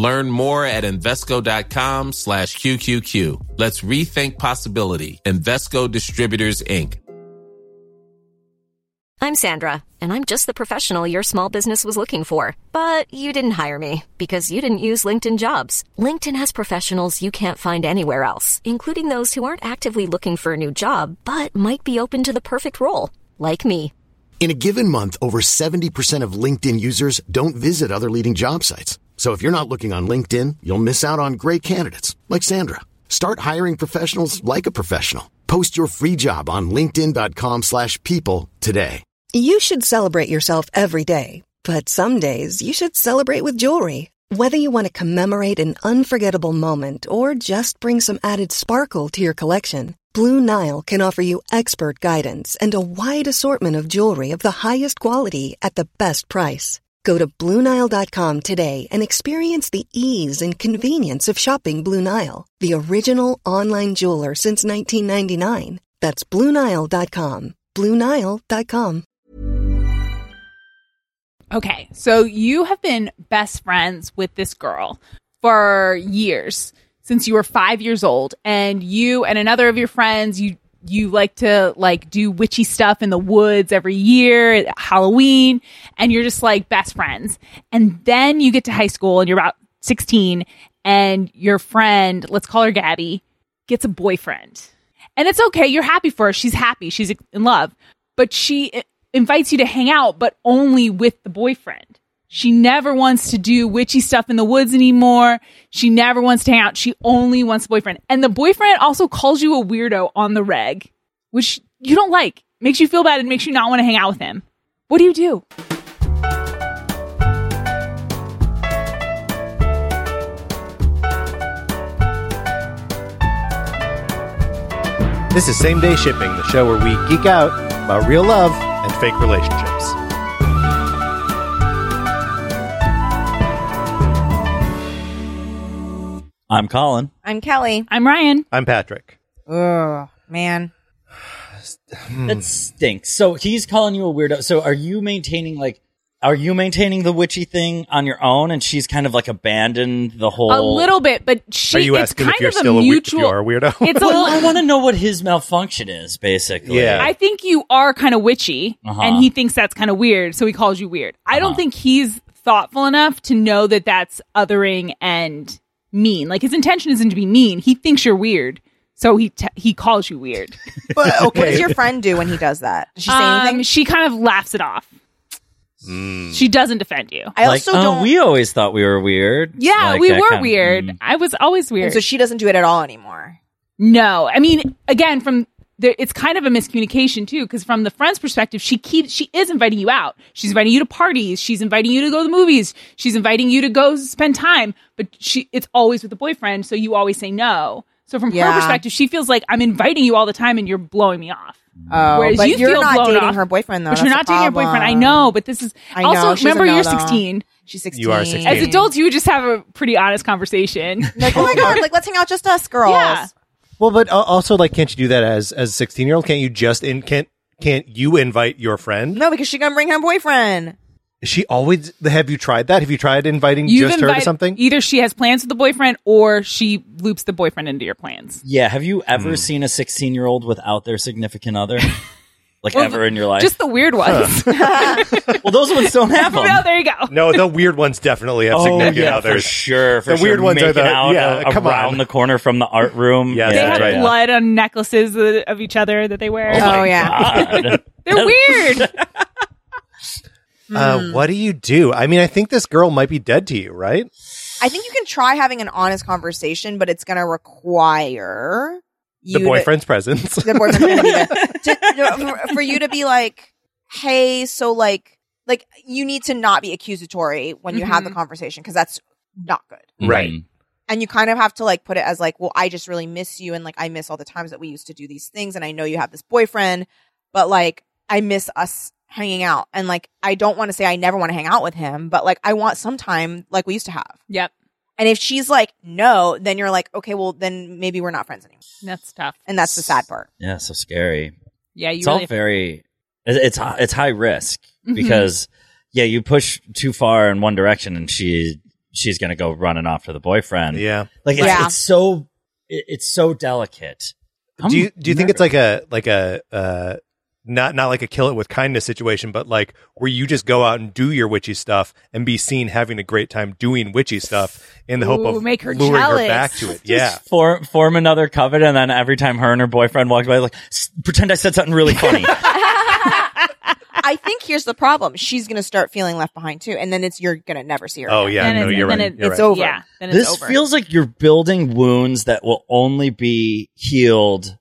Learn more at Invesco.com slash QQQ. Let's rethink possibility. Invesco Distributors, Inc. I'm Sandra, and I'm just the professional your small business was looking for. But you didn't hire me because you didn't use LinkedIn jobs. LinkedIn has professionals you can't find anywhere else, including those who aren't actively looking for a new job, but might be open to the perfect role, like me. In a given month, over 70% of LinkedIn users don't visit other leading job sites. So if you're not looking on LinkedIn, you'll miss out on great candidates like Sandra. Start hiring professionals like a professional. Post your free job on linkedin.com/people today. You should celebrate yourself every day, but some days you should celebrate with jewelry. Whether you want to commemorate an unforgettable moment or just bring some added sparkle to your collection, Blue Nile can offer you expert guidance and a wide assortment of jewelry of the highest quality at the best price. Go to BlueNile.com today and experience the ease and convenience of shopping Blue Nile, the original online jeweler since 1999. That's BlueNile.com. BlueNile.com. Okay, so you have been best friends with this girl for years since you were five years old, and you and another of your friends you you like to like do witchy stuff in the woods every year Halloween, and you're just like best friends. And then you get to high school and you're about sixteen, and your friend, let's call her Gabby, gets a boyfriend, and it's okay. You're happy for her. She's happy. She's in love, but she invites you to hang out, but only with the boyfriend. She never wants to do witchy stuff in the woods anymore. She never wants to hang out. She only wants the boyfriend. And the boyfriend also calls you a weirdo on the reg, which you don't like. Makes you feel bad and makes you not want to hang out with him. What do you do? This is Same Day Shipping, the show where we geek out about real love and fake relationships. I'm Colin. I'm Kelly. I'm Ryan. I'm Patrick. Oh man. That stinks. So he's calling you a weirdo. So are you maintaining like are you maintaining the witchy thing on your own and she's kind of like abandoned the whole A little bit, but she. Are you it's asking kind if you're of still a a, we- if mutual. you are a weirdo? It's a Well, I want to know what his malfunction is, basically. Yeah. I think you are kind of witchy, Uh-huh. and he thinks that's kind of weird, so he calls you weird. I don't Uh-huh. think he's thoughtful enough to know that that's othering and mean. Like his intention isn't to be mean. He thinks you're weird, so he t- he calls you weird. But okay. What does your friend do when he does that? Does she say Um, anything? she kind of laughs it off. Mm. She doesn't defend you. I like, also oh, don't. we always thought we were weird. Yeah, Like we were kind of- weird. Mm. I was always and weird. so she doesn't do it at all anymore. No, I mean, again, from there, it's kind of a miscommunication too, because from the friend's perspective, she keeps she is inviting you out. She's inviting you to parties. She's inviting you to go to the movies. She's inviting you to go spend time. But she, it's always with the boyfriend, so you always say no. So from Yeah. her perspective, she feels like I'm inviting you all the time, and you're blowing me off. Oh, Whereas but you you're feel not blown dating off. her boyfriend though. but you're not dating your boyfriend. I know, but this is I also she doesn't remember know, you're though. 16. She's 16. You are 16. As adults, you would just have a pretty honest conversation. like, oh my god, like let's hang out just us girls. Yeah. Well, but also, like, can't you do that as as a sixteen year old? Can't you just in can't can't you invite your friend? No, because she gonna bring her boyfriend. Is she always? The have you tried that? Have you tried inviting You've just her to invited- something? Either she has plans with the boyfriend, or she loops the boyfriend into your plans. Yeah. Have you Hmm. ever seen a 16 year old without their significant other? like Well, ever in your life? Just the weird ones. well, those ones don't have them. well, there you go. no, the weird ones definitely have Oh, significant yeah, others. for sure. For The sure. weird ones are Making the- out yeah, uh, come around on. the corner from the art room. Yes, They that's have right. blood on necklaces of of each other that they wear. Oh, yeah. They're weird. Uh, what do you do? I mean, I think this girl might be dead to you, right? I think you can try having an honest conversation, but it's gonna require you The to- boyfriend's presence. the boyfriend's gonna. To- to- for, for you to be like, hey, so like, like you need to not be accusatory when you have the Mhm. conversation because that's not good. Right. Mhm. and you kind of have to like put it as like, well, I just really miss you and like I miss all the times that we used to do these things and I know you have this boyfriend, but like I miss us hanging out and like I don't want to say I never want to hang out with him, but like I want some time like we used to have. Yep. And if she's like no, then you're like, okay, well then maybe we're not friends anymore. That's tough. And that's the sad part. Yeah, so scary. Yeah, you it's really all very it- it's it's high risk Mhm. because yeah, you push too far in one direction and she she's gonna go running off to the boyfriend. Yeah. like it's, Yeah. it's so it, it's so delicate. do you do you think it's like a like a uh not not like a kill it with kindness situation, but like where you just go out and do your witchy stuff and be seen having a great time doing witchy stuff in the hope of make her luring jealous. her back to it. Yeah. form form another coven and then every time her and her boyfriend walks by, like "S- pretend I said something really funny. I think here's the problem. She's gonna start feeling left behind too, and then it's you're gonna never see her. Oh again. yeah, Then no, it's- you're then right. it- You're it's right. over. Yeah. Then it's this over. feels like you're building wounds that will only be healed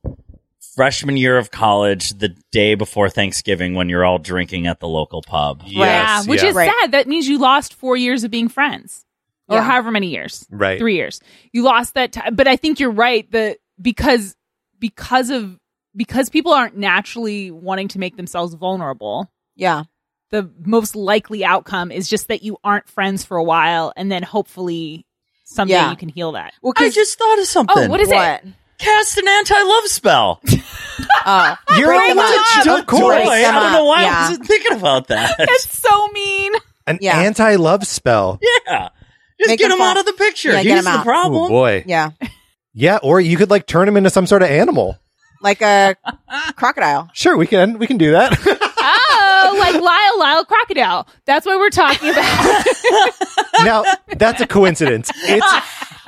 freshman year of college, the day before Thanksgiving, when you're all drinking at the local pub. Ah, yeah, which yeah. is Right. sad. That means you lost four years of being friends, or Yeah. however many years. Right. three years. You lost that time, but I think you're right. that because because of because people aren't naturally wanting to make themselves vulnerable. yeah. The most likely outcome is just that you aren't friends for a while, and then hopefully someday Yeah. you can heal that. Well, I 'cause- just thought of oh, something. Oh, what is what? it? Cast an anti-love spell. Oh, You're break right. them up. Of Took course. joy. Break I them don't know up. why I Yeah. wasn't thinking about that. That's so mean. An Yeah. anti-love spell. yeah. Just Make get him him fall- out of the picture. Yeah, get He's him the out. problem. Oh boy. Yeah, Yeah, or you could like turn him into some sort of animal. like a crocodile. Sure, we can we can do that. Oh, like Lyle, Lyle, crocodile. That's what we're talking about. now, that's a coincidence. It's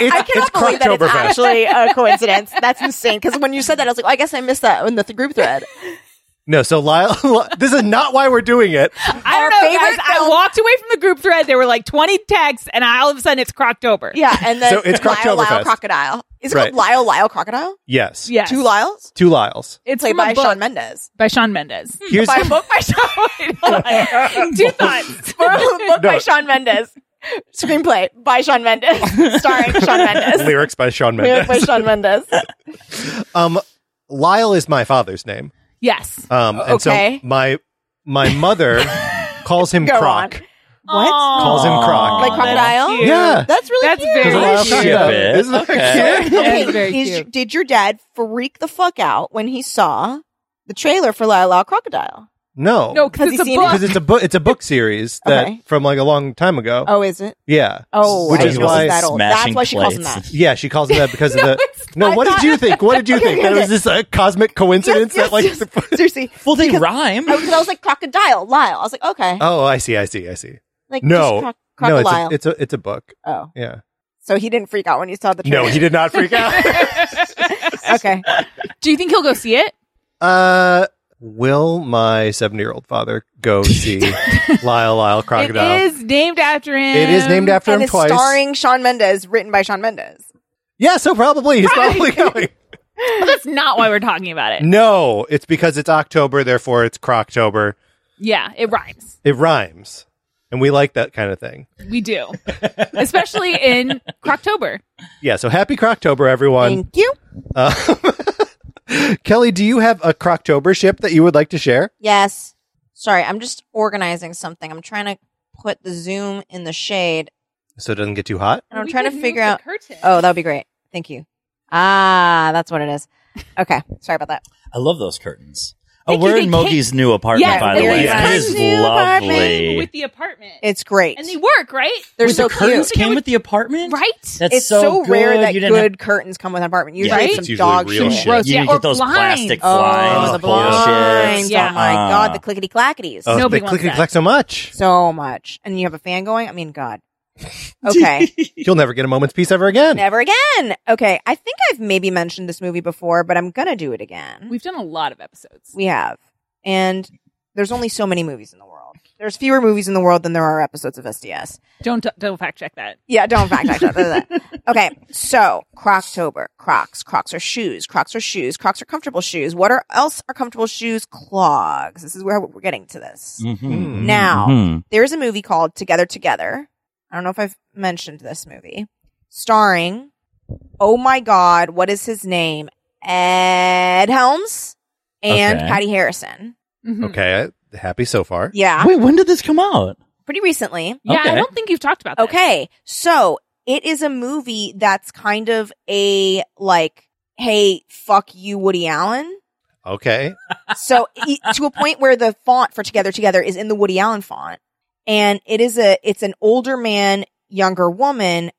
it's, I cannot it's believe that it's actually a coincidence. That's insane. Because when you said that, I was like, oh, I guess I missed that in the th- group thread. No, so Lyle, this is not why we're doing it. I don't Our know, favorite guys. I walked away from the group thread. There were like 20 texts, and I, all of a sudden it's Croctober. Yeah, and then So it's Lyle, Lyle Croctoberfest. crocodile. Is it Right. called Lyle Lyle crocodile? Yes. Yes. Two Lyles. Two Lyles. It's Played by book Shawn Mendes. by Shawn Mendes. Here's By a book by Shawn. Wait, hold on. Two thoughts. book by Shawn Mendes. Screenplay by Shawn Mendes. Starring Shawn Mendes. lyrics by Shawn Lyric by Mendes. Shawn Mendes. Um, Lyle is my father's name. Yes. Um, and Okay. so my my mother calls him Go Croc. on. What? Calls him Croc. Like crocodile? Yeah. That's really That's cute. very Lyle cute. Crocodile. Ship it. Isn't that Okay. cute? Okay, That's very is- cute. did your dad freak the fuck out when he saw the trailer for Lyle Lyle Crocodile? No. No, Has because he it's a seen it? book. Because it's a book. It's a book series that Okay. from like a long time ago. Oh, is it? Yeah. Oh, Which I is didn't know it why that old. smashing That's why she calls him plates. that. Yeah, she calls him that because of the. it's No, I what did thought- you think? What did you Okay, think? okay, That was okay. this a cosmic coincidence Yes, that like. yes, the- Seriously. Well, they Because- rhyme. Because I was like crocodile, Lyle. I was like, okay. oh, I see. I see. I see. like No, just croc- no, it's crocodile. a, it's a it's a book. oh, Yeah. so he didn't freak out when he saw the No, trailer. he did not freak out. okay. Do you think he'll go see it? uh, will my seventy-year-old father go see Lyle Lyle Crocodile? It is named after him. It is named after And him twice. starring Shawn Mendes, written by Shawn Mendes. Yeah, so probably he's probably going. But that's not why we're talking about it. No, it's because it's October, therefore it's Croctober. Yeah, it rhymes. It rhymes, and we like that kind of thing. We do, especially in Croctober. Yeah, so happy Croctober, everyone. Thank you. Uh, Kelly, do you have a Croctober ship that you would like to share? Yes. Sorry, I'm just organizing something. I'm trying to put the zoom in the shade, So it doesn't get too hot? and I'm trying to figure out. Oh, that would be great. Thank you. Ah, that's what it is. Okay, sorry about that. I love those curtains. Oh, Thank you, we're in Mogi's new apartment, Yeah, by the very way. nice. It is New apartment lovely. with the apartment, It's great. and they work right. They're Wait, so the curtains cute. came with the apartment? Right? That's it's so, so, good. rare that you good didn't have- curtains come with an apartment. Usually Right? it's It's some usually dog real shit. shit. Gross. You Yeah, didn't or get those blinds. plastic Oh, blinds. the bullshit. blinds. Yeah. Oh my Uh, god, the clickety clackities. Oh, Nobody they wants clickety that. clack so much. So much. And you have a fan going? I mean, God. Okay. You'll never get a moment's peace ever again. Never again. Okay. I think I've maybe mentioned this movie before, but I'm going to do it again. We've done a lot of episodes. We have. And there's only so many movies in the world. There's fewer movies in the world than there are episodes of SDS. Don't don't fact check that. Yeah, don't fact check that. Okay, so Croctober, Crocs. Crocs are shoes. Crocs are shoes. Crocs are comfortable shoes. What are else are comfortable shoes? Clogs. This is where we're getting to this. Mhm. Now, Mhm. there's a movie called Together Together. I don't know if I've mentioned this movie. starring, oh my God, what is his name? Ed Helms and Okay. Patti Harrison. Mhm. Okay, happy so far. Yeah. Wait, when did this come out? Pretty recently. Yeah, I don't think you've talked about this. Okay. So it is a movie that's kind of a like, hey, fuck you, Woody Allen. Okay, So to a point where the font for Together Together is in the Woody Allen font. And it is a, it's an older man, younger woman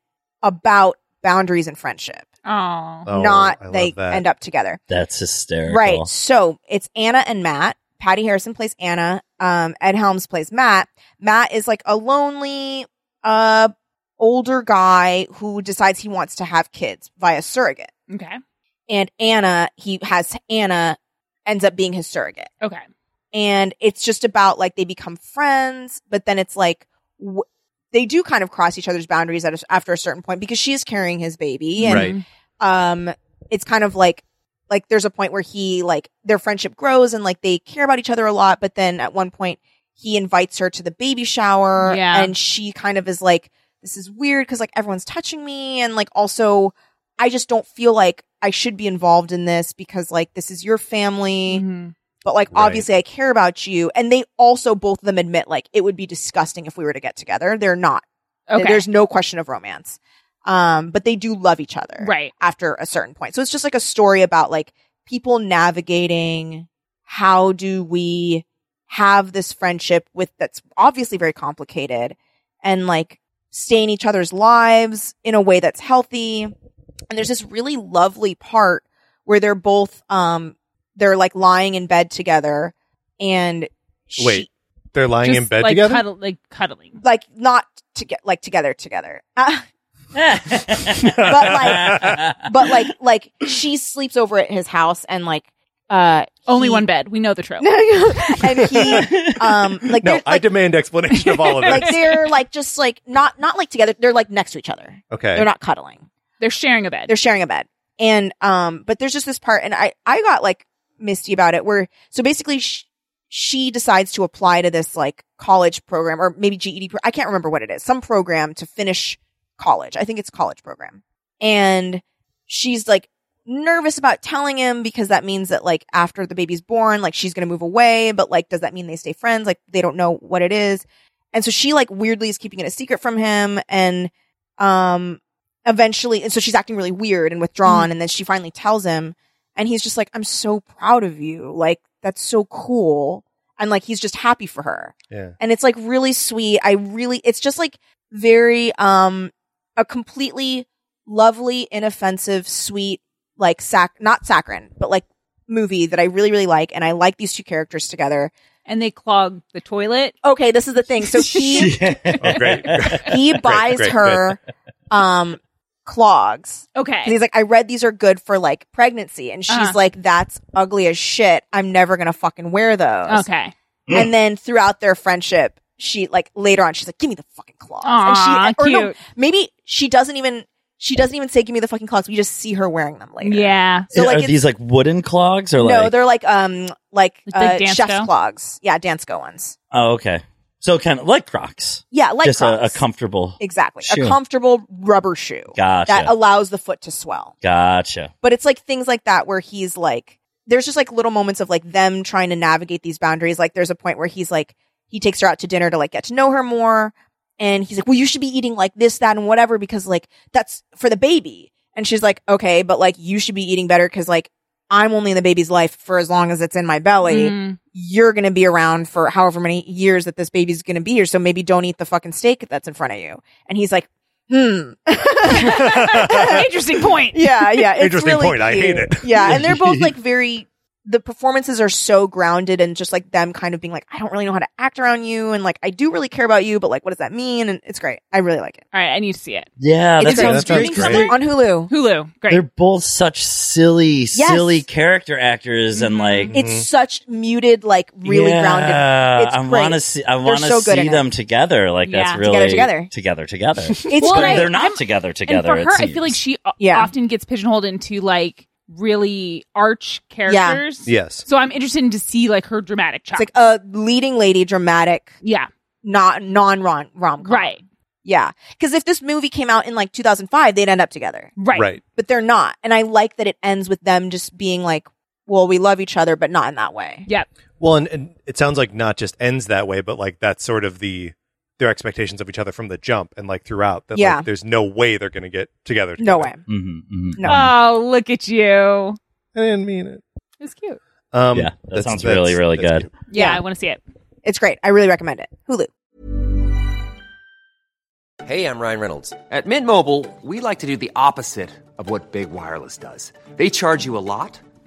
about boundaries and friendship. Oh. Oh, not I love they that. end up together. That's hysterical. Right. So it's Anna and Matt. Patti Harrison plays Anna. Um, Ed Helms plays Matt. Matt is like a lonely, uh, older guy who decides he wants to have kids via surrogate. Okay. And Anna, he has Anna ends up being his surrogate. Okay. And it's just about like they become friends, but then it's like, w- they do kind of cross each other's boundaries at a, after a certain point because she is carrying his baby and Right. um it's kind of like like there's a point where he like their friendship grows and like they care about each other a lot but then at one point he invites her to the baby shower Yeah. and she kind of is like this is weird cuz like everyone's touching me and like also I just don't feel like I should be involved in this because like this is your family Mhm. But like Right. obviously I care about you and they also both of them admit like it would be disgusting if we were to get together they're not Okay. there's no question of romance um but they do love each other right. after a certain point. So it's just like a story about like people navigating how do we have this friendship with that's obviously very complicated and like stay in each other's lives in a way that's healthy. And there's this really lovely part where they're both um they're like lying in bed together and she, Wait, they're lying in bed like together. Cuddle, like cuddling. like not to get like together together. Uh, but like- but like like she sleeps over at his house and like uh Only he- one bed. We know the trope. and he um like no, they're I demand explanation of all of like they're like just like not not like together they're like next to each other okay, they're not cuddling They're sharing a bed. they're sharing a bed and um but there's just this part and i i got like misty about it where so basically sh- she decides to apply to this like college program or maybe GED pro- I can't remember what it is some program to finish college. I think it's a college program. And she's like nervous about telling him because that means that like after the baby's born like she's going to move away but like does that mean they stay friends? Like they don't know what it is. And so she like weirdly is keeping it a secret from him and um eventually and so she's acting really weird and withdrawn and then she finally tells him and he's just like i'm so proud of you. Like that's so cool. And like he's just happy for her. Yeah. and it's like really sweet. I really it's just like very um a completely lovely inoffensive sweet like sac not saccharine but like movie that i really really like and i like these two characters together. And they clog the toilet. okay this is the thing. So he Oh, great. he buys great, her um clogs Okay. 'Cause he's like, I read these are good for like pregnancy. And she's Uh-huh. like, that's ugly as shit. I'm never going to fucking wear those. okay. And then throughout their friendship, she like later on, she's like, give me the fucking claws. and she, or no, cute. maybe she doesn't even, she doesn't even say, give me the fucking clogs. We just see her wearing them later. Yeah. So like, are these like wooden clogs or like no, they're like, um, like, Like uh, Dansko? chef's clogs. Yeah. Dansko ones. oh, okay. So kind of like Crocs, Yeah. Like just a, a comfortable. Exactly. shoe. A comfortable rubber shoe Gotcha. that allows the foot to swell. Gotcha. but it's like things like that where he's like there's just like little moments of like them trying to navigate these boundaries like there's a point where he's like he takes her out to dinner to like get to know her more and he's like well you should be eating like this that and whatever because like that's for the baby and she's like okay but like you should be eating better because like i'm only in the baby's life for as long as it's in my belly Mm. you're gonna be around for however many years that this baby's gonna be here so maybe don't eat the fucking steak that's in front of you and he's like hmm Interesting point. yeah, yeah. It's Interesting really point. I hate it. Yeah, and they're both like very. The performances are so grounded and just like them kind of being like, I don't really know how to act around you, and like I do really care about you, but like, what does that mean? And it's great. I really like it. All right. I need to see it. Yeah, it's that's, on that that's sounds streaming great. on Hulu. Hulu. Great. They're both such silly, silly character actors, and Mhm. like It's such muted, like really yeah, grounded. It's I great. want to see. I want to so good see in it. them together. Like Yeah. that's really together. together, together. It's Well, great. they're not I'm- together and together. for it her, I feel like she Yeah. often gets pigeonholed into like really arch characters. Yes. So I'm interested in to see like her dramatic it's chops. like a leading lady, dramatic, yeah. not non rom rom. Right. Yeah. Because if this movie came out in like 2005, they'd end up together. Right. Right. But they're not. And I like that it ends with them just being like, well, we love each other, but not in that way. Yep. Well, and, and it sounds like not just ends that way, but like that's sort of the their expectations of each other from the jump and like throughout. That Yeah. like, there's no way they're going to get together. No way. Mm-hmm, mm-hmm. No. Oh, look at you. I didn't mean it. It was cute. Um, Yeah, that that's- sounds that's- really, really good. cute. Yeah, Yeah. I want to see it. It's great. I really recommend it. Hulu. Hey, I'm Ryan Reynolds. At Mint Mobile, we like to do the opposite of what Big Wireless does. They charge you a lot,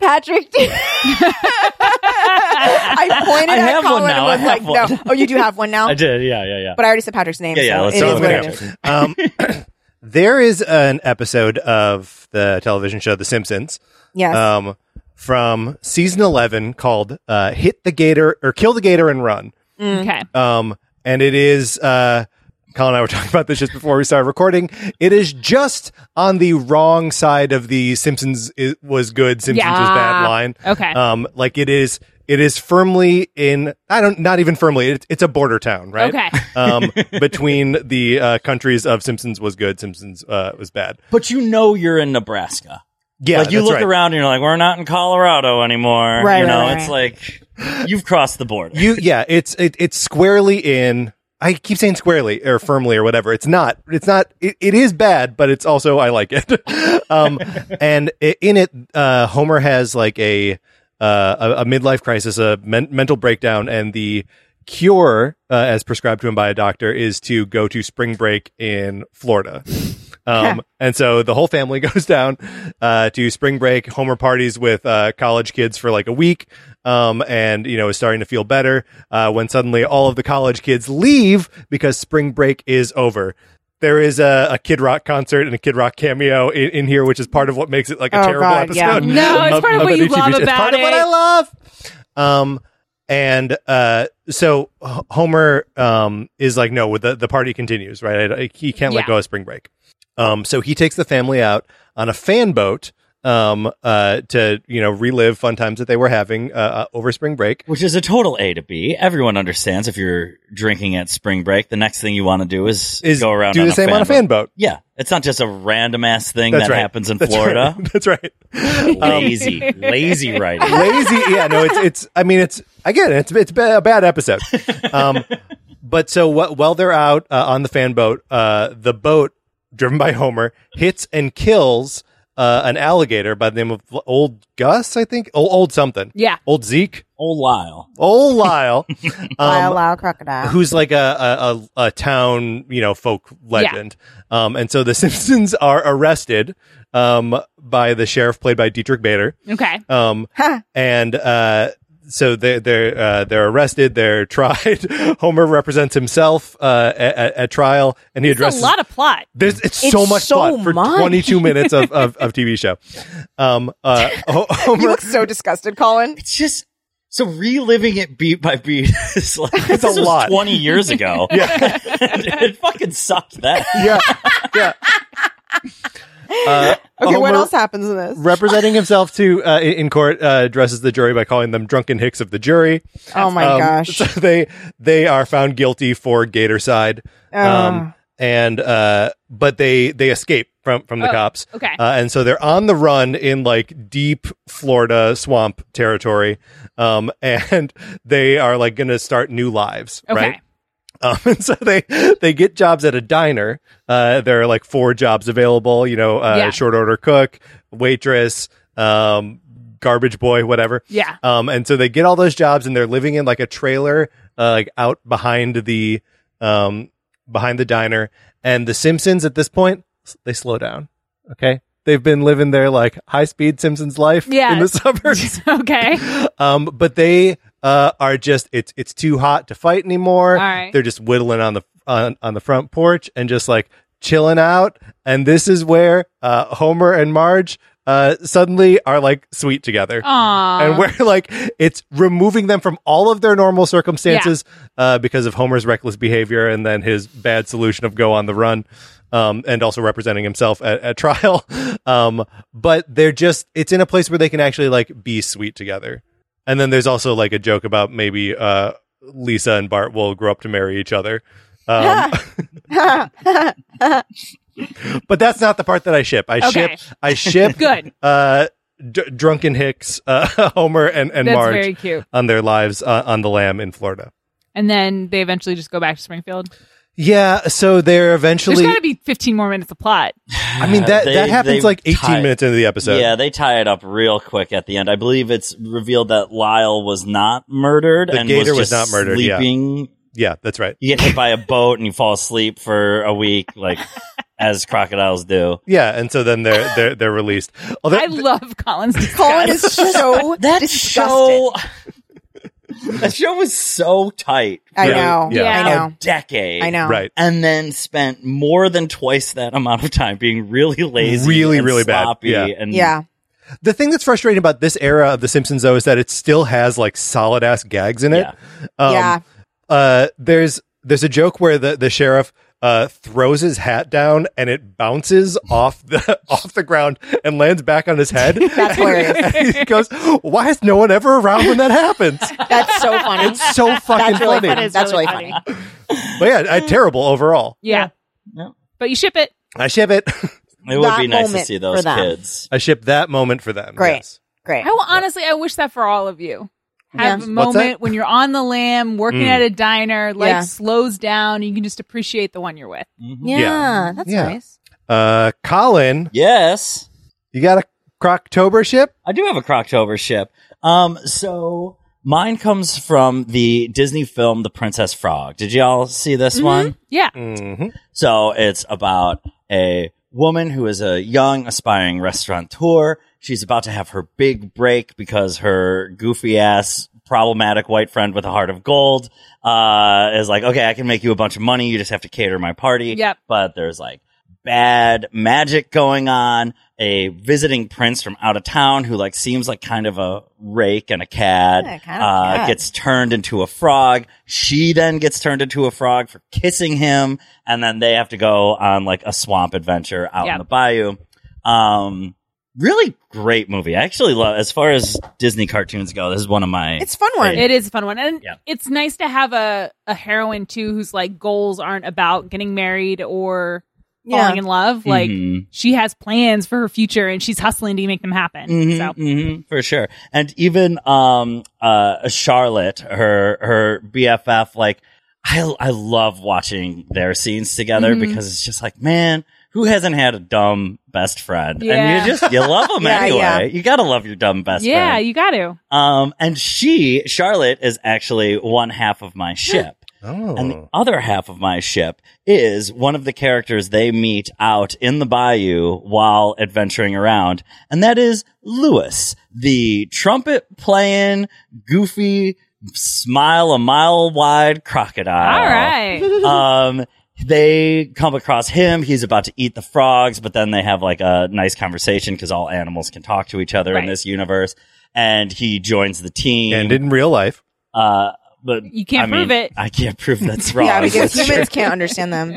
Patrick. I pointed I at have one Colin now. and was I have like, one. no. Oh, you do have one now? I did. Yeah, yeah, yeah. But I already said Patrick's name. Yeah, yeah, so let's it throw is it what it is. Um, there is an episode of the television show The Simpsons Yes. um, from season 11 called uh, Hit the Gator or Kill the Gator and Run. Mm. Okay. Um, and it is, uh, Colin and I were talking about this just before we started recording. It is just on the wrong side of the Simpsons i- was good, Simpsons was bad line. Okay. Um, like it is, it is firmly in, I don't, not even firmly, it's, it's a border town, right? Okay. Um, between the uh, countries of Simpsons was good, Simpsons uh, was bad. But you know you're in Nebraska. Yeah, like you that's look right. around and you're like, we're not in Colorado anymore. Right, You know, right, it's like you've crossed the border. you yeah it's it, it's squarely in i keep saying squarely or firmly or whatever. It's not it's not it, it is bad but it's also i like it. Um and in it uh homer has like a uh a, a midlife crisis a men- mental breakdown and the cure uh, as prescribed to him by a doctor is to go to spring break in florida. Um, and so the whole family goes down uh, to spring break, Homer parties with uh, college kids for like a week, um, and you know is starting to feel better. Uh, when suddenly all of the college kids leave because spring break is over. There is a, a Kid Rock concert and a Kid Rock cameo in, in here, which is part of what makes it like a Oh, terrible God, episode. yeah. No, it's part of what you love show. It's part of what. I love. Um, and uh, so Homer um is like, no, the the party continues, right? He can't let go of spring break. Um, so he takes the family out on a fan boat um, uh, to you know relive fun times that they were having uh, uh, over spring break. Which is a total A to B. Everyone understands if you're drinking at spring break, the next thing you want to do is, Is go around do the same on a fan boat. Yeah, it's not just a random ass thing That's that right. happens in That's Florida. right. That's right. Lazy, lazy writing. lazy. Yeah, no, it's it's. I mean, it's again, it's it's a bad episode. Um, but so what? While they're out uh, on the fan boat, uh, the boat driven by Homer hits and kills uh, an alligator by the name of Old Gus, I think, old, old something. Yeah. Old Zeke, Old Lyle. old Lyle, Lyle, um, Lyle, crocodile. who's like a, a, a, a town, you know, folk legend. Um, and so the Simpsons are arrested um, by the sheriff played by Diedrich Bader. Okay. Um, and uh, so they, they're uh, they're arrested. They're tried. Homer represents himself uh, at, at, at trial, and he It's a lot of plot. There's it's, It's so much so plot for 22 minutes of, of, of TV show. Um, uh, Ho- you Homer. look so disgusted, Colin. It's just so reliving it beat by beat is like It's a was lot. Twenty years ago, Yeah, it fucking sucked. That yeah, yeah. Uh, Okay, what else happens in this? representing himself to uh, in in court uh, addresses the jury by calling them drunken hicks of the jury. oh my Um, gosh. So they they are found guilty for Gator side. Um, and uh, but they they escape from from the Oh, cops. okay. Uh, and so they're on the run in like deep Florida swamp territory. Um, and they are like going to start new lives, Okay. right? Um, and so they they get jobs at a diner. Uh, there are like four jobs available. You know, uh, Yeah. short order cook, waitress, um, garbage boy, whatever. Yeah. Um, and so they get all those jobs, and they're living in like a trailer, uh, like out behind the um behind the diner. And the Simpsons at this point they slow down. Okay. They've been living their like high speed Simpsons life Yeah. in the suburbs. okay. um, but they uh, are just it's it's too hot to fight anymore. Right. They're just whittling on the on, on the front porch and just like chilling out. And this is where uh, Homer and Marge uh, suddenly are like sweet together. Aww. And where like it's removing them from all of their normal circumstances uh, because of Homer's reckless behavior and then his bad solution of go on the run. Um, and also representing himself at, at trial. Um, but they're just, it's in a place where they can actually like be sweet together. And then there's also like a joke about maybe, uh, Lisa and Bart will grow up to marry each other. Um, but that's not the part that I ship. I Okay. ship, I ship, Good. uh, d- drunken Hicks, uh, Homer and, and That's Marge very cute. on their lives uh, on the lam in Florida. And then they eventually just go back to Springfield. Yeah, so they're eventually. There's got to be 15 more minutes of plot. I mean that They- that happens they like 18 tie- minutes into the episode. Yeah, they tie it up real quick at the end. I believe it's revealed that Lyle was not murdered The and gator was, was just not murdered, yeah. Sleeping. yeah, that's right. You get hit by a boat and you fall asleep for a week, like as crocodiles do. Yeah, and so then they're they're they're released. Although, I love Colin's Colin is so That disgusted. Show, that show was so tight. I for know. Yeah. I A know. decade. I know. right. And then spent more than twice that amount of time being really lazy, Really, and really bad. Yeah. and Yeah. The thing that's frustrating about this era of The Simpsons though is that it still has like solid ass gags in it. Yeah. Um, Yeah. Uh, there's there's a joke where the the sheriff uh throws his hat down and it bounces off the off the ground and lands back on his head. That's hilarious. And he goes, "Why is no one ever around when that happens?" That's so funny. It's so fucking That's really funny. funny. It's That's really really funny. But yeah, I, terrible overall. Yeah. Yeah. But you ship it. I ship it. It would That be nice to see those kids. I ship that moment for them. Great. yes. Great. I will, honestly, I wish that for all of you. Have Yeah. a moment when you're on the lam, working Mm. at a diner, life Yeah. slows down, you can just appreciate the one you're with. Yeah, Yeah. that's Yeah. nice. Uh, Colin, Yes. you got a Croctober ship? I do have a Croctober ship. Um, so mine comes from the Disney film The Princess Frog. Did y'all see this one? Yeah. Mm-hmm. So it's about a woman who is a young aspiring restaurateur. She's about to have her big break because her goofy ass problematic white friend with a heart of gold uh is like, okay, I can make you a bunch of money. You just have to cater my party. Yep. But there's like bad magic going on. A visiting prince from out of town who like seems like kind of a rake and a cad, Yeah, kind of uh, cad. gets turned into a frog. She then gets turned into a frog for kissing him, and then they have to go on like a swamp adventure out Yep. in the bayou. Um, really great movie. I actually love as far as Disney cartoons go. This is one of my. It's a fun one. It is a fun one. And Yeah. it's nice to have a, a heroine too whose like goals aren't about getting married or falling Yeah. in love. Like Mhm. she has plans for her future and she's hustling to make them happen. Mhm, So mhm, for sure. And even um uh Charlotte, her her BFF, like I I love watching their scenes together Mhm. because it's just like, man, who hasn't had a dumb best friend? Yeah. And you just you love them Yeah, anyway. yeah. You gotta love your dumb best yeah, friend. Yeah, you got to. Um, and she, Charlotte, is actually one half of my ship. Oh. And the other half of my ship is one of the characters they meet out in the bayou while adventuring around. And that is Louis, the trumpet playing, goofy, smile a mile wide crocodile. All right. Um, they come across him. He's about to eat the frogs, but then they have like a nice conversation because all animals can talk to each other in this universe. And he joins the team. and in real life, uh, but You can't I mean, prove it. I can't prove that's wrong. Yeah, because That's humans true. can't understand them.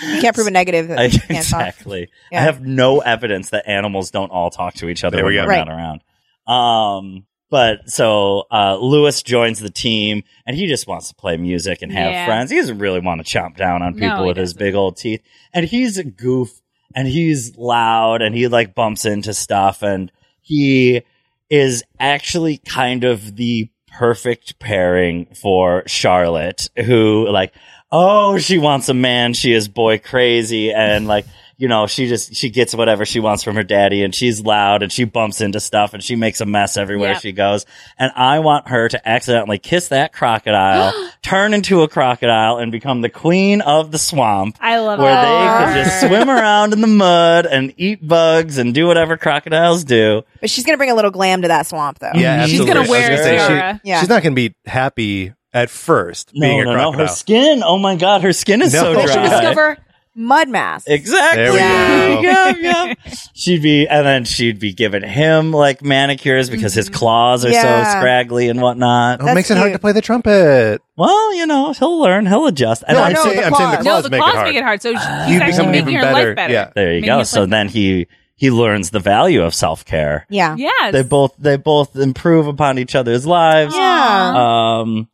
You can't prove a negative that I- you can't talk. exactly. Yeah. I have no evidence that animals don't all talk to each other There when we we're go. Right. not around. Um, but so uh, Louis joins the team, and he just wants to play music and have Yeah. friends. He doesn't really want to chomp down on people No, with his big old teeth. And he's a goof, and he's loud, and he like bumps into stuff, and he is actually kind of the perfect pairing for Charlotte, who like oh, she wants a man. She is boy crazy. And like, you know, she just, she gets whatever she wants from her daddy and she's loud and she bumps into stuff and she makes a mess everywhere Yeah. she goes. And I want her to accidentally kiss that crocodile, turn into a crocodile and become the queen of the swamp. I love where it. they could just swim around in the mud and eat bugs and do whatever crocodiles do. But she's gonna bring a little glam to that swamp, though. Yeah, She's gonna I was wear say, she- Yeah. She's not going to be happy at first being no, a no, no. Her skin. Oh my god, her skin is No. so They dry. should She'll discover mud mask. Exactly. There we Yeah. go. yeah, yeah. She'd be, and then she'd be giving him like manicures because his claws are Yeah. so scraggly and whatnot. Oh, it That's makes it hard cute. to play the trumpet. Well, you know, he'll learn, he'll adjust. And No, I I'm no, saying, the I'm saying the claws. No, the make claws it hard. make it hard. So she's You actually become making even her better. life better. Yeah. there you Making go. his So life then he he learns the value of self care. Yeah. Yes. They both they both improve upon each other's lives. Yeah. Um,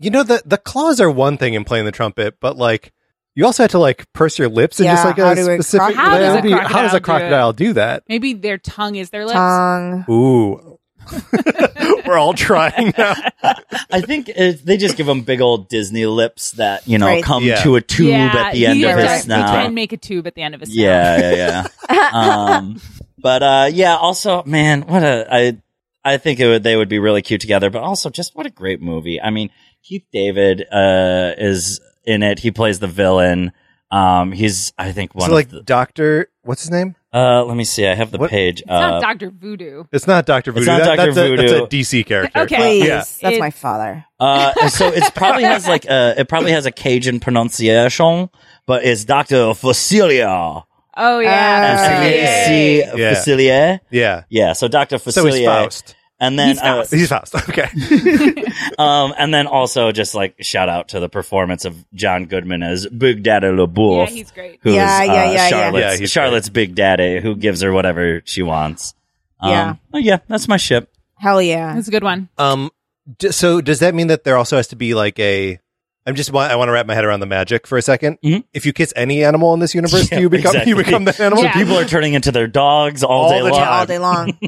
You know, the, the claws are one thing in playing the trumpet, but like, you also have to like purse your lips and Yeah, just like how a do a specific. crocodile- How does a be- how does a crocodile crocodile do that? Maybe their tongue is their lips. Tongue. Ooh. We're all trying now. I think it, they just give him big old Disney lips that you know Right. come Yeah. to a tube yeah, at the end of his He snout. can make a tube at the end of his snout. Yeah, yeah, yeah. um, but uh, yeah. Also, man, what a I I think it would they would be really cute together. But also, just what a great movie. I mean, Keith David uh, is in it. He plays the villain. Um, he's I think one So like the. Doctor, what's his name? Uh, let me see. I have the What- page. It's uh, not Doctor Voodoo. It's not Doctor Voodoo. not That- Dr. that's, a, that's a Voodoo. DC character. Okay. Please. Yeah. That's It- my father. Uh, so it probably has like a, it probably has a Cajun pronunciation, but it's Doctor Facilier. Oh yeah. Uh, Facilier. C. Yeah. Facilier. Yeah. Yeah. So Doctor So he's Facilier. Faust. And then, He's uh, He's Faust. Okay. um, and then also just like shout out to the performance of John Goodman as Big Daddy La Bouff. Yeah, he's great. Who's, Yeah, yeah, uh, yeah, yeah. Charlotte's, Yeah, Charlotte's Big Daddy, who gives her whatever she wants. Um, Yeah. oh, yeah, that's my ship. Hell yeah. That's a good one. Um. d- So does that mean that there also has to be like a? I'm just I want to wrap my head around the magic for a 2nd Mhm. If you kiss any animal in this universe, Yeah, do you become exactly. you become that animal? Yeah. People are turning into their dogs all, All day the long. Yeah, all day long.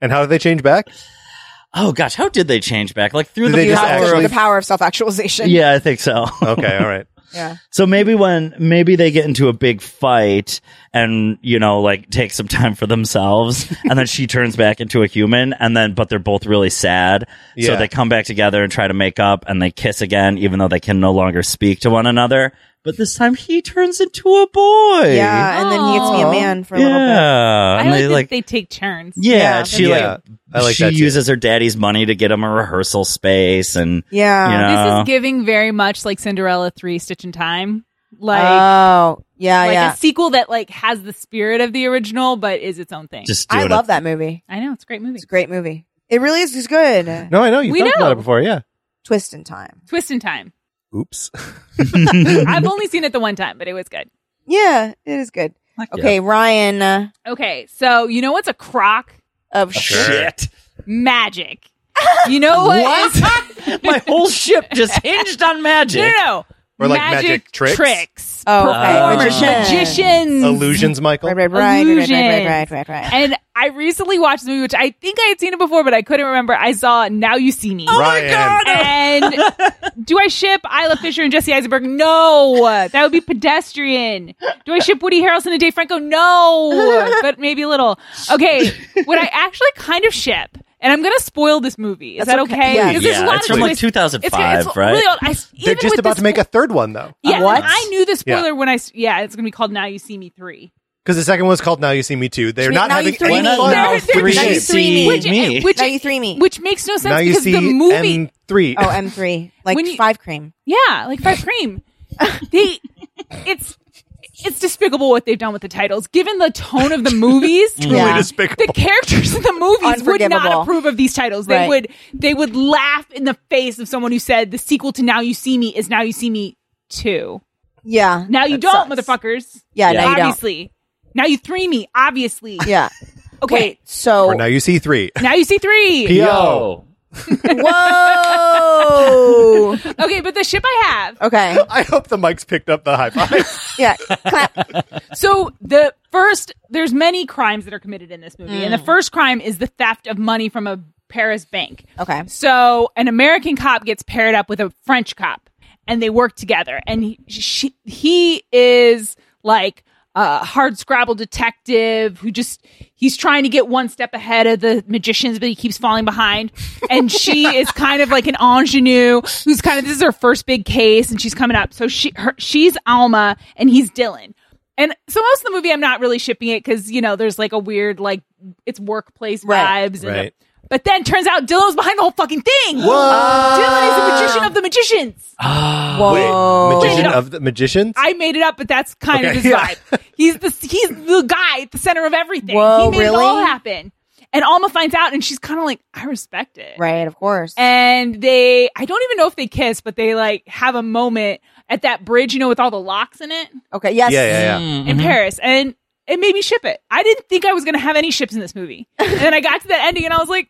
And how did they change back? Oh gosh, how did they change back? Like through Did the they You just power have actually- the power of self actualization. Yeah, I think so. Okay, all right. Yeah. So maybe when maybe they get into a big fight and you know like take some time for themselves and then she turns back into a human and then but they're both really sad. So Yeah. they come back together and try to make up and they kiss again even though they can no longer speak to one another. But this time he turns into a boy. Yeah. And then he gets me a man for a yeah. little bit. yeah. I And like, they that like they take turns. yeah, Yeah. she Yeah. like I like she that too. uses her daddy's money to get him a rehearsal space and Yeah. you know This is giving very much like Cinderella three Stitch in Time. Like oh, yeah, like yeah. a sequel that like has the spirit of the original but is its own thing. just I doing love it. that movie. I know it's a great movie. It's a great movie. It really is. It's good. No, I know you We talked know. about it before. Yeah. Twist in time. Twist in Time. Oops. I've only seen it the one time, but it was good. Yeah, it is good. Okay, Ryan uh, Okay, so you know what's a crock? of Shit. Magic. You know what? is- My whole ship just hinged on magic. no, no, no. Or like magic tricks? tricks. Oh. Performers, Magician. magicians. Illusions, Michael. Right, right, right, right, right, right, Illusions. right, right, right, right. And I recently watched the movie, which I think I had seen it before, but I couldn't remember. I saw Now You See Me. Oh Ryan. And do I ship Isla Fisher and Jesse Eisenberg? No, that would be pedestrian. Do I ship Woody Harrelson and Dave Franco? No, but maybe a little. Okay, what I actually kind of ship, and I'm gonna spoil this movie. Is That's that okay. okay? Yeah. Because there's a lot it's of from like twists. 2005, It's- it's right? Really old. I, They're just with about to make a third one though. Yeah, uh, What? I knew the spoiler Yeah. when I s- yeah, it's gonna be called Now You See Me three. Because the second one's called Now You See Me Too. They're not Now having You Three any Me. fun Now with You three. Now You Three Me. Which, Me. which Now You three me. which makes no sense Now you because see the movie M three. oh, M three, like you- five cream. Yeah, like Five Cream. they, it's it's despicable what they've done with the titles. Given the tone of the movies, Truly Yeah. despicable. the characters in the movies would not approve of these titles. They Right. would they would laugh in the face of someone who said the sequel to Now You See Me is Now You See Me two. Yeah. Now you don't, sucks. motherfuckers. Yeah, Yeah. now you don't. obviously. Now you three me, obviously. Yeah. Okay. Wait. So. Or Now You See Three. Now you see three. P- Yo. Whoa. Okay, but the ship I have. okay. I hope the mics picked up the high five. Yeah. Clap. So the first, there's many crimes that are committed in this movie, and the mm. first crime is the theft of money from a Paris bank. Okay. So an American cop gets paired up with a French cop, and they work together. And he, she, he is like a hard scrabble detective who just he's trying to get one step ahead of the magicians, but he keeps falling behind. And she is kind of like an ingenue who's kind of this is her first big case, and she's coming up. So she her, she's Alma, and he's Dylan. And so most of the movie, I'm not really shipping it because you know there's like a weird like it's workplace Right. vibes. And Right. But then turns out Dylan's behind the whole fucking thing. Whoa. Dylan is the magician of the magicians. Whoa. Wait, magician of the magicians? I made it up, but that's kind of Okay, his yeah. vibe. He's the he's the guy at the center of everything. Whoa, he made really? it all happen. And Alma finds out, and she's kind of like, I respect it. Right, of course. And they, I don't even know if they kiss, but they like have a moment at that bridge, you know, with all the locks in it okay, yes. yeah, yeah, yeah. Mm-hmm. in Paris. And it made me ship it. I didn't think I was going to have any ships in this movie. and then I got to that ending and I was like,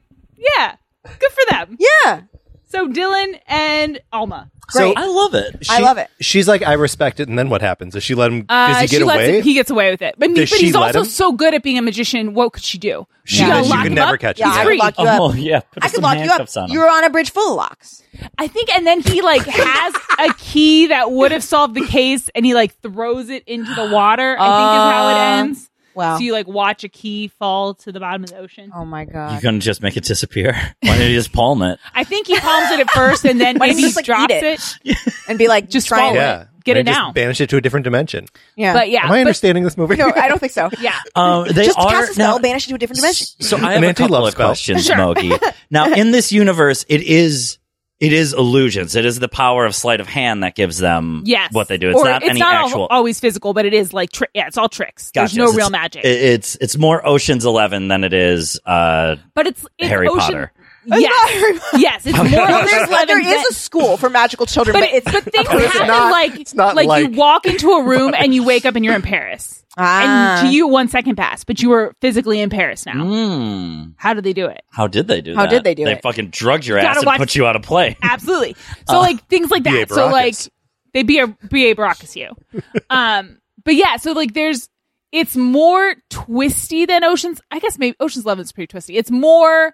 yeah, good for them. Yeah. So Dylan and Alma. Great. I love it. I love it. She's like, I respect it, and then what happens? Does she let him? Uh, does he get away? him- he gets away with it. But, Does but she he's let also him? so good at being a magician. What could she do? She- gotta she lock could never up. catch Yeah, him. I He's could lock you up. Oh yeah, put I could lock you up. on. You're on a bridge full of locks. I think, and then he like has a key that would have solved the case, and he like throws it into the water. I think is how it Uh, ends. Wow. So you like watch a key fall to the bottom of the ocean. Oh my god. You god. couldn't just make it disappear. Why didn't you just palm it? I think he palms it at first, and then Why maybe didn't he just, like, drops eat it. it? And be like, Just trying it. to- Yeah, Get And it just down. Banish it to a different dimension. Yeah. But yeah, Am I but- understanding this movie? No, I don't think so. Yeah, Um, they Just are cast a spell, now- banish it to a different dimension. So I An have a anti-love couple of spell. questions, Sure. Mogi. Now, in this universe, it is it is illusions. It is the power of sleight of hand that gives them yes. what they do. It's Or not it's any not al- actual. always physical, but it is like tri- yeah, it's all tricks. Gotcha. There's no So real magic, It's it's more Ocean's Eleven than it is. Uh, but it's, it's Harry ocean- Potter. Yes, yes, it's more. Well, there's like, there Eleven is a school for magical children, but but, it's but things But it's happen not- like it's not like, like- you walk into a room and you wake up and you're in Paris. Ah. And to you, one second passed, but you were physically in Paris now. hmm, How did they do it? how did they do How that? did they do They it? fucking drugged your You ass gotta and watch- put you out of play. Absolutely. So like things like that. So like they be a B.A. Baracus you. Um, but yeah, so like there's it's more twisty than Ocean's. I guess maybe Ocean's Eleven is pretty twisty. It's more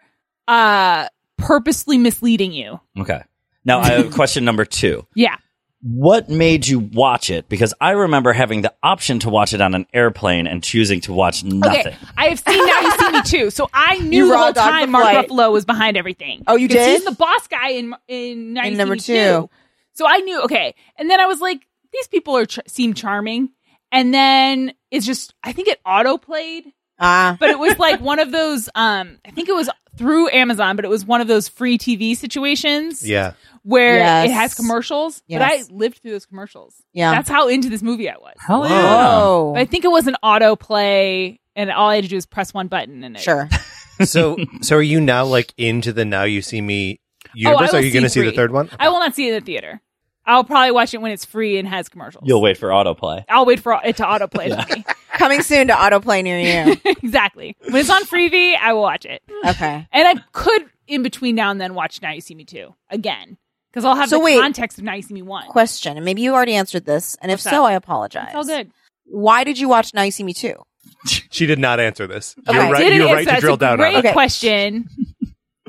uh purposely misleading you. Okay. Now I have question number two. Yeah. What made you watch it? Because I remember having the option to watch it on an airplane and choosing to watch nothing. Okay, I have seen Now You See Me Too, so I knew You the raw whole dogged time the Mark flight. Ruffalo was behind everything. Oh, you 'Cause did? He's the boss guy in in, Now You In See number Me two. So I knew okay, and then I was like, these people are ch- seem charming, and then it's just I think it auto played, ah, but it was like one of those. Um, I think it was through Amazon, but it was one of those free TV situations. Yeah. Where Yes. it has commercials, but I lived through those commercials. Yeah. That's how into this movie I was. Hell Whoa. yeah. oh, But I think it was an autoplay and all I had to do was press one button, and it, sure. So, so are you now like into the Now You See Me Oh, I universe? will are you going to see the third one? I will not see it in the theater. I'll probably watch it when it's free and has commercials. You'll wait for autoplay. I'll wait for it to autoplay for me. Coming soon to autoplay near you. exactly. When it's on Freevee, I will watch it. Okay. And I could, in between now and then, watch Now You See Me Too again. Because I'll have So the wait. context of Now You See Me 1. Question, and maybe you already answered this, and if What's so, that? I apologize. It's all good. Why did you watch Now You See Me Too? She did not answer this. Okay. You're right. You're right to drill down Great on it. Okay. question.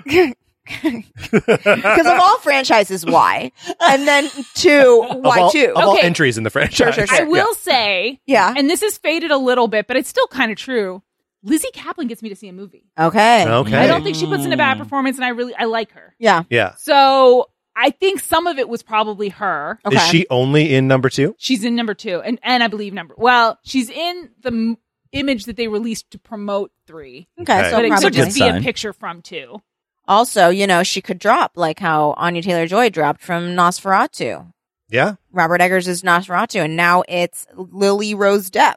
Because of all franchises, why? And then two, why of all, two? Of all Okay. entries in the franchise. Sure, sure, sure. I will say, Yeah. and this is faded a little bit, but it's still kind of true. Lizzy Caplan gets me to see a movie. Okay. Okay. I don't think she puts in a bad hmm. performance, and I really I like her. Yeah. Yeah. So I think some of it was probably her. Okay. Is she only in number two? She's in number two, and and I believe number. Well, she's in the m- image that they released to promote three, Okay, Okay. so but it probably. could just be a picture from two. Also, you know, she could drop like how Anya Taylor Joy dropped from Nosferatu. Yeah, Robert Eggers is Nosferatu, and now it's Lily Rose Depp.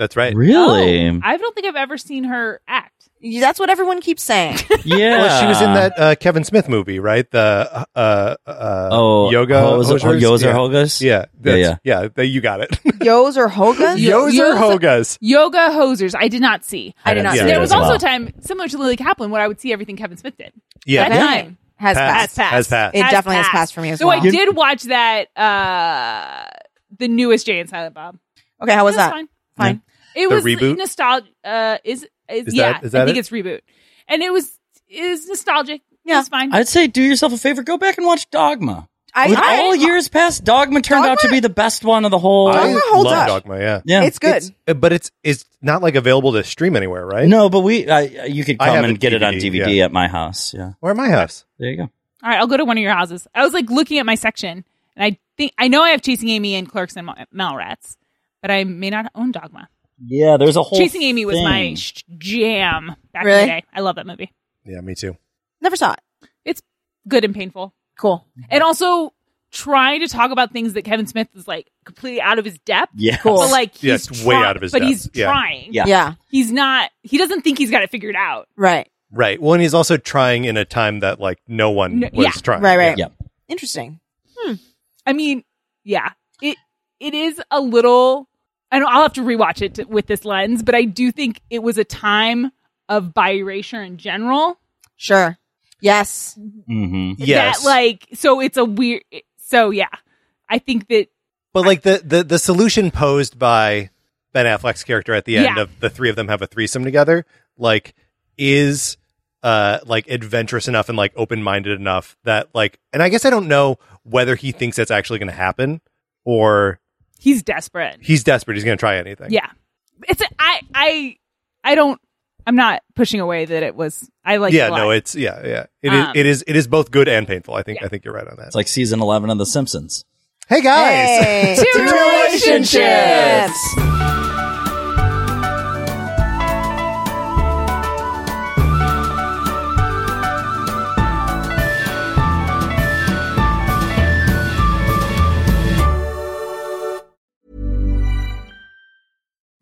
That's right. Really? Oh, I don't think I've ever seen her act. That's what everyone keeps saying. yeah. Well, she was in that uh, Kevin Smith movie, right? The uh, uh, Oh, yoga Hos- hosers? Yoser yeah. Hogus? Yeah, that's- yeah. yeah. th- you got it. Yos or Hogas? Yo- Yoser Yosa- Hogas. Yoga hosers, I did not see. I did not Yeah, see there was also well. a time similar to Lily Caplan where I would see everything Kevin Smith did. Yeah, That Okay. time Has Pass. passed. passed. Has passed. It Has definitely has passed for me as so well. So I did watch that uh the newest Jay and Silent Bob. Okay, how was was that? Fine. Fine. It The was reboot? nostalgic. Uh, is is, Is yeah? that- is that I think it? it's reboot, and it was is nostalgic. Yeah. it's fine. I'd say do yourself a favor, go back and watch Dogma. I, With I- all years past, Dogma turned out to be the best one of the whole. Dogma I holds love up. Dogma. Yeah, yeah, it's good. It's- uh, but it's it's not like available to stream anywhere, right? No, but we I, you could come and a get it on DVD, DVD yeah. at my house. Yeah, Or at my house. there you go. All right, I'll go to one of your houses. I was like looking at my section, and I think I know I have Chasing Amy and Clerks and Mal- Mallrats, but I may not own Dogma. Yeah, there's a whole Chasing Amy was my sh- jam back in the day. I love that movie. Yeah, me too. Never saw it. It's good and painful, Cool. and also trying to talk about things that Kevin Smith is like completely out of his depth. Yeah. Cool. But like Yeah, he's it's way try- out of his but depth. he's Yeah. trying. Yeah. Yeah. He's not. He doesn't think he's got it figured out. Right. Right. Well, and he's also trying in a time that like no one No- was yeah. trying. Right, right. Yeah. Interesting. Hmm. I mean, yeah, it it is a little. I know I'll have to rewatch it to, with this lens, but I do think it was a time of bi erasure in general. Sure. Yes. hmm Yes. That like, so it's a weird. So yeah, I think that But like the, the the solution posed by Ben Affleck's character at the end Yeah. of the three of them have a threesome together, like is uh like adventurous enough and like open minded enough that like and I guess I don't know whether he thinks that's actually gonna happen or he's desperate. he's desperate, he's gonna try anything. Yeah, it's a, I I I don't. I'm not pushing away that it was. I like. yeah, it a lot. no, it's yeah, yeah. It is Um, it is it is both good and painful. I think Yeah. I think you're right on that. It's like season eleven of The Simpsons. hey guys. Hey. Two relationships.